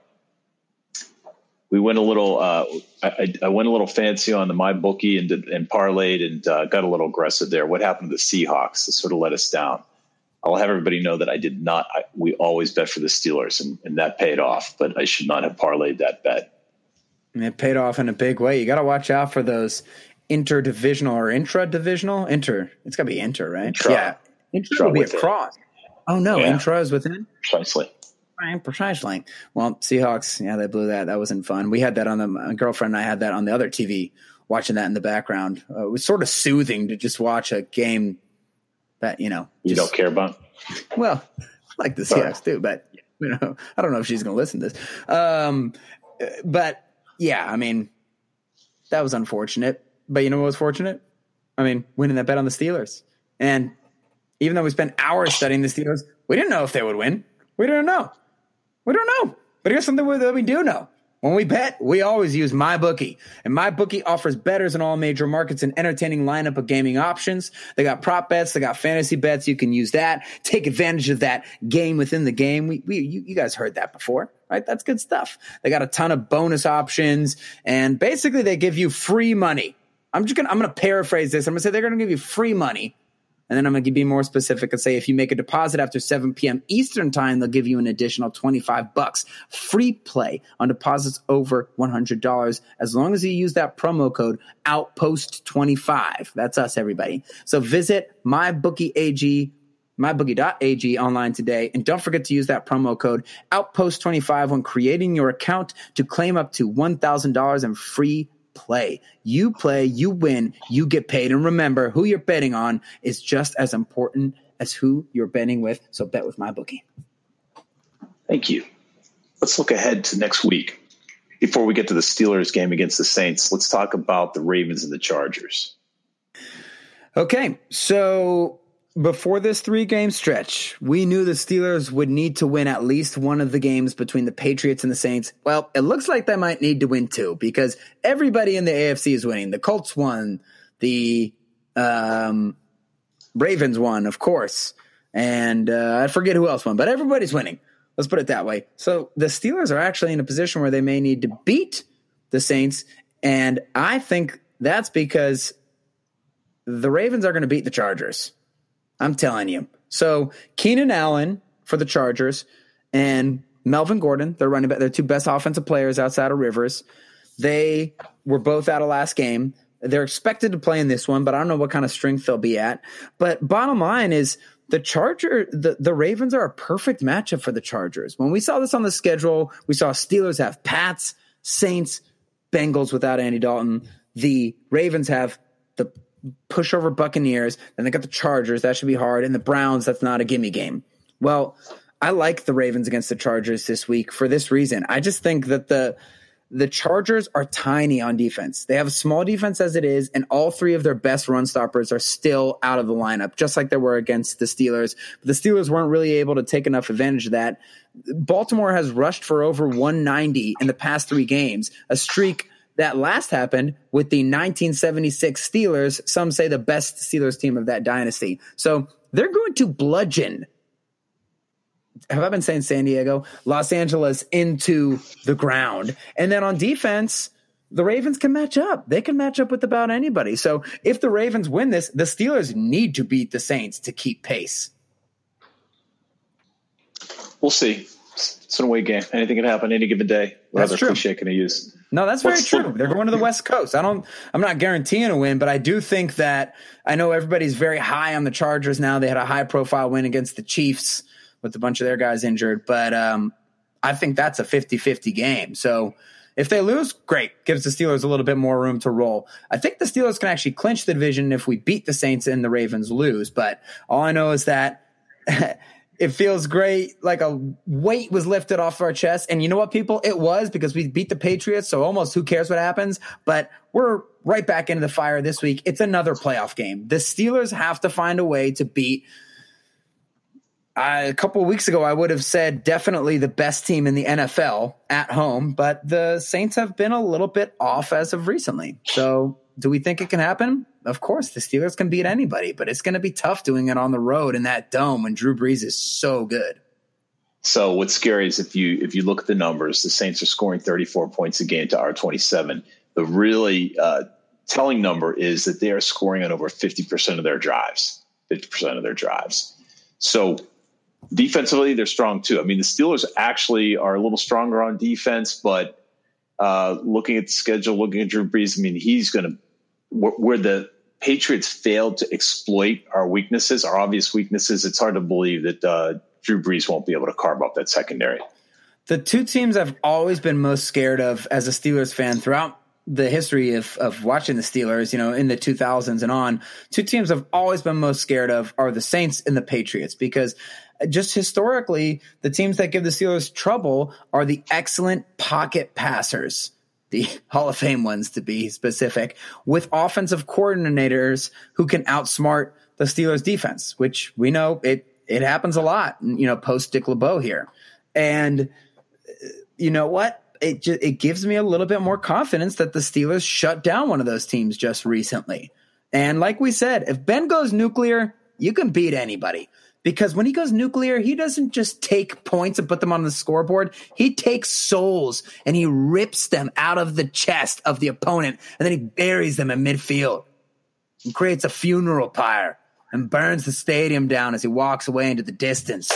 S1: we went a little. Uh, I, I went a little fancy on the my bookie and did, and parlayed and uh, got a little aggressive there. What happened to the Seahawks? It sort of let us down. I'll have everybody know that I did not. I, we always bet for the Steelers, and, and that paid off. But I should not have parlayed that bet.
S2: And it paid off in a big way. You got to watch out for those interdivisional or intra-divisional. Inter. It's got to be inter, right?
S1: Intra.
S2: Yeah. Intra will be across. Oh no,
S1: Yeah.
S2: intra is within.
S1: Precisely.
S2: Precisely. Well, Seahawks, yeah, they blew that. That wasn't fun. We had that on the my girlfriend and I had that on the other TV, watching that in the background. Uh, it was sort of soothing to just watch a game that you know.
S1: You don't care about.
S2: Well, I like the Seahawks too, but you know, I don't know if she's going to listen to this. Um, but yeah, I mean, that was unfortunate. But you know what was fortunate? I mean, winning that bet on the Steelers. And even though we spent hours studying the Steelers, we didn't know if they would win. We didn't know. We don't know. But here's something that we do know. When we bet, we always use MyBookie. And MyBookie offers bettors in all major markets an entertaining lineup of gaming options. They got prop bets, they got fantasy bets. You can use that. Take advantage of that game within the game. We, we you, you guys heard that before, right? That's good stuff. They got a ton of bonus options and basically they give you free money. I'm just gonna I'm gonna paraphrase this. I'm gonna say they're gonna give you free money and then I'm going to be more specific and say if you make a deposit after 7 p.m. Eastern time, they'll give you an additional 25 bucks free play on deposits over $100 as long as you use that promo code outpost25. That's us everybody. So visit mybookie.ag mybookie.ag online today and don't forget to use that promo code outpost25 when creating your account to claim up to $1000 in free play. You play, you win, you get paid. And remember, who you're betting on is just as important as who you're betting with. So bet with my bookie.
S1: Thank you. Let's look ahead to next week. Before we get to the Steelers game against the Saints, let's talk about the Ravens and the Chargers.
S2: Okay, so before this three game stretch, we knew the Steelers would need to win at least one of the games between the Patriots and the Saints. Well, it looks like they might need to win two because everybody in the AFC is winning. The Colts won, the um, Ravens won, of course, and uh, I forget who else won, but everybody's winning. Let's put it that way. So the Steelers are actually in a position where they may need to beat the Saints, and I think that's because the Ravens are going to beat the Chargers. I'm telling you. So Keenan Allen for the Chargers and Melvin Gordon, they're running back. They're two best offensive players outside of Rivers. They were both out of last game. They're expected to play in this one, but I don't know what kind of strength they'll be at. But bottom line is the Charger, the, the Ravens are a perfect matchup for the Chargers. When we saw this on the schedule, we saw Steelers have Pats, Saints, Bengals without Andy Dalton. The Ravens have the push over Buccaneers. Then they got the Chargers. That should be hard. And the Browns, that's not a gimme game. Well, I like the Ravens against the Chargers this week for this reason. I just think that the the Chargers are tiny on defense. They have a small defense as it is, and all three of their best run stoppers are still out of the lineup, just like they were against the Steelers. But the Steelers weren't really able to take enough advantage of that. Baltimore has rushed for over 190 in the past three games, a streak that last happened with the 1976 Steelers, some say the best Steelers team of that dynasty. So they're going to bludgeon. Have I been saying San Diego? Los Angeles into the ground. And then on defense, the Ravens can match up. They can match up with about anybody. So if the Ravens win this, the Steelers need to beat the Saints to keep pace.
S1: We'll see. It's an away game. Anything can happen any given day.
S2: That's true.
S1: cliche can I use?
S2: No, that's very true. They're going to the West Coast. I don't. I'm not guaranteeing a win, but I do think that I know everybody's very high on the Chargers now. They had a high profile win against the Chiefs with a bunch of their guys injured, but um, I think that's a 50-50 game. So if they lose, great, gives the Steelers a little bit more room to roll. I think the Steelers can actually clinch the division if we beat the Saints and the Ravens lose. But all I know is that. It feels great, like a weight was lifted off our chest. And you know what, people? It was because we beat the Patriots. So almost who cares what happens? But we're right back into the fire this week. It's another playoff game. The Steelers have to find a way to beat. I, a couple weeks ago, I would have said definitely the best team in the NFL at home, but the Saints have been a little bit off as of recently. So, do we think it can happen? Of course, the Steelers can beat anybody, but it's going to be tough doing it on the road in that dome when Drew Brees is so good.
S1: So what's scary is if you if you look at the numbers, the Saints are scoring 34 points a game to our 27. The really uh, telling number is that they are scoring on over 50% of their drives. 50% of their drives. So defensively, they're strong too. I mean, the Steelers actually are a little stronger on defense, but uh, looking at the schedule, looking at Drew Brees, I mean, he's going to where, the Patriots failed to exploit our weaknesses, our obvious weaknesses. It's hard to believe that uh, Drew Brees won't be able to carve up that secondary.
S2: The two teams I've always been most scared of as a Steelers fan throughout the history of, of watching the Steelers, you know, in the 2000s and on, two teams I've always been most scared of are the Saints and the Patriots because just historically, the teams that give the Steelers trouble are the excellent pocket passers, the Hall of Fame ones to be specific, with offensive coordinators who can outsmart the Steelers defense, which we know it it happens a lot, you know, post Dick LeBeau here. And you know what? It just it gives me a little bit more confidence that the Steelers shut down one of those teams just recently. And like we said, if Ben goes nuclear, you can beat anybody. Because when he goes nuclear, he doesn't just take points and put them on the scoreboard. He takes souls and he rips them out of the chest of the opponent and then he buries them in midfield and creates a funeral pyre and burns the stadium down as he walks away into the distance,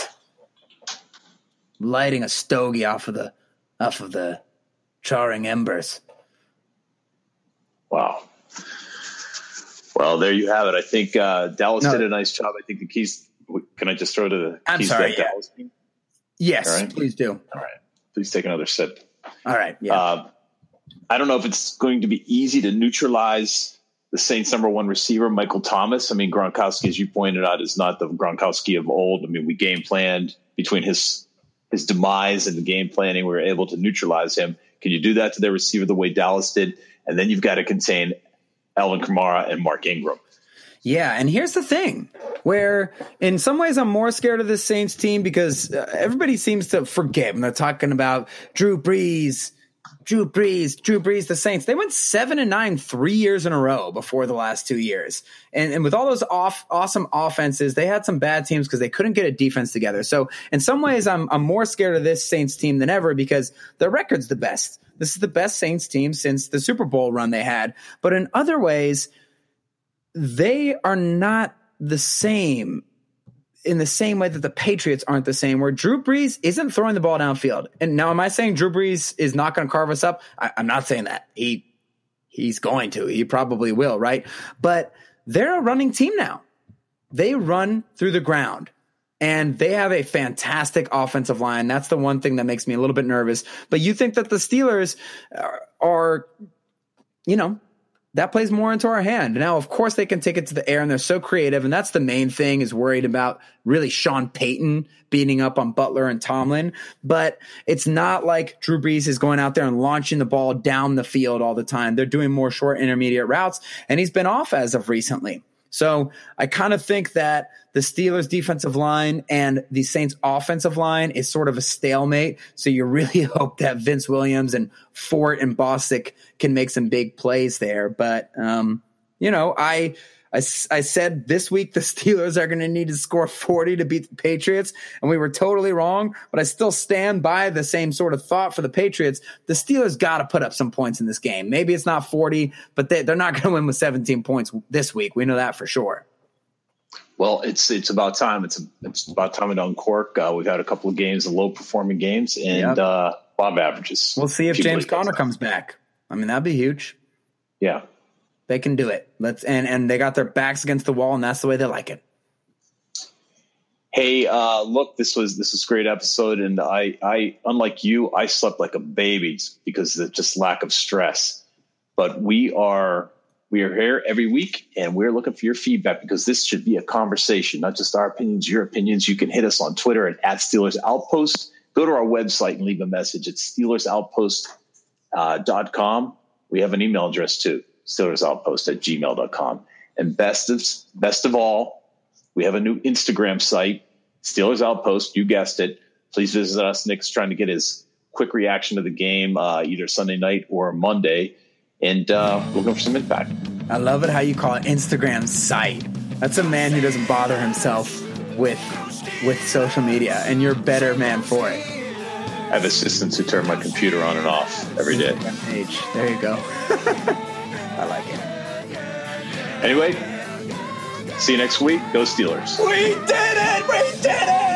S2: lighting a stogie off of the off of the charring embers.
S1: Wow. Well, there you have it. I think uh, Dallas
S2: No.
S1: did a nice job. I think the keys. Can I just throw to the
S2: I'm sorry, yeah. Yes,
S1: All right.
S2: please do.
S1: All right. Please take another sip.
S2: All right. Yeah.
S1: Uh, I don't know if it's going to be easy to neutralize the Saints' number one receiver, Michael Thomas. I mean, Gronkowski, as you pointed out, is not the Gronkowski of old. I mean, we game planned between his his demise and the game planning. We were able to neutralize him. Can you do that to their receiver the way Dallas did? And then you've got to contain Alvin Kamara and Mark Ingram.
S2: Yeah, and here's the thing where in some ways I'm more scared of this Saints team because uh, everybody seems to forget when they're talking about Drew Brees, Drew Brees, Drew Brees, the Saints. They went seven and nine three years in a row before the last two years. And, and with all those off, awesome offenses, they had some bad teams because they couldn't get a defense together. So in some ways, I'm, I'm more scared of this Saints team than ever because their record's the best. This is the best Saints team since the Super Bowl run they had. But in other ways, they are not the same in the same way that the Patriots aren't the same, where Drew Brees isn't throwing the ball downfield. And now, am I saying Drew Brees is not going to carve us up? I, I'm not saying that. He he's going to. He probably will, right? But they're a running team now. They run through the ground. And they have a fantastic offensive line. That's the one thing that makes me a little bit nervous. But you think that the Steelers are, are you know, that plays more into our hand. Now, of course, they can take it to the air, and they're so creative, and that's the main thing. Is worried about really Sean Payton beating up on Butler and Tomlin, but it's not like Drew Brees is going out there and launching the ball down the field all the time. They're doing more short intermediate routes, and he's been off as of recently. So I kind of think that the Steelers defensive line and the Saints offensive line is sort of a stalemate. So you really hope that Vince Williams and Fort and Bostic can make some big plays there. But, um, you know, I, I, I said this week the Steelers are going to need to score 40 to beat the Patriots, and we were totally wrong, but I still stand by the same sort of thought for the Patriots. The Steelers got to put up some points in this game. Maybe it's not 40, but they, they're not going to win with 17 points this week. We know that for sure.
S1: Well, it's it's about time. It's it's about time to uncork. Uh, we've had a couple of games, of low performing games, and
S2: Yep.
S1: uh, Bob averages.
S2: We'll see if James Conner comes back. I mean, that'd be huge.
S1: Yeah.
S2: They can do it. Let's and and they got their backs against the wall, and that's the way they like it.
S1: Hey, uh, look, this was this was a great episode, and I I unlike you, I slept like a baby because of just lack of stress. But we are we are here every week, and we're looking for your feedback because this should be a conversation, not just our opinions, your opinions. You can hit us on Twitter at, at Steelers Outpost. Go to our website and leave a message at SteelersOutpost uh, com. We have an email address too, SteelersOutpost at gmail.com. And best of best of all, we have a new Instagram site, Steelers Outpost. You guessed it. Please visit us. Nick's trying to get his quick reaction to the game, uh, either Sunday night or Monday, and uh, looking for some impact.
S2: I love it how you call it Instagram site. That's a man who doesn't bother himself with with social media, and you're a better man for it.
S1: I have assistants who turn my computer on and off every day.
S2: There you go. I like it.
S1: Anyway, see you next week. Go Steelers.
S2: We did it! We did it!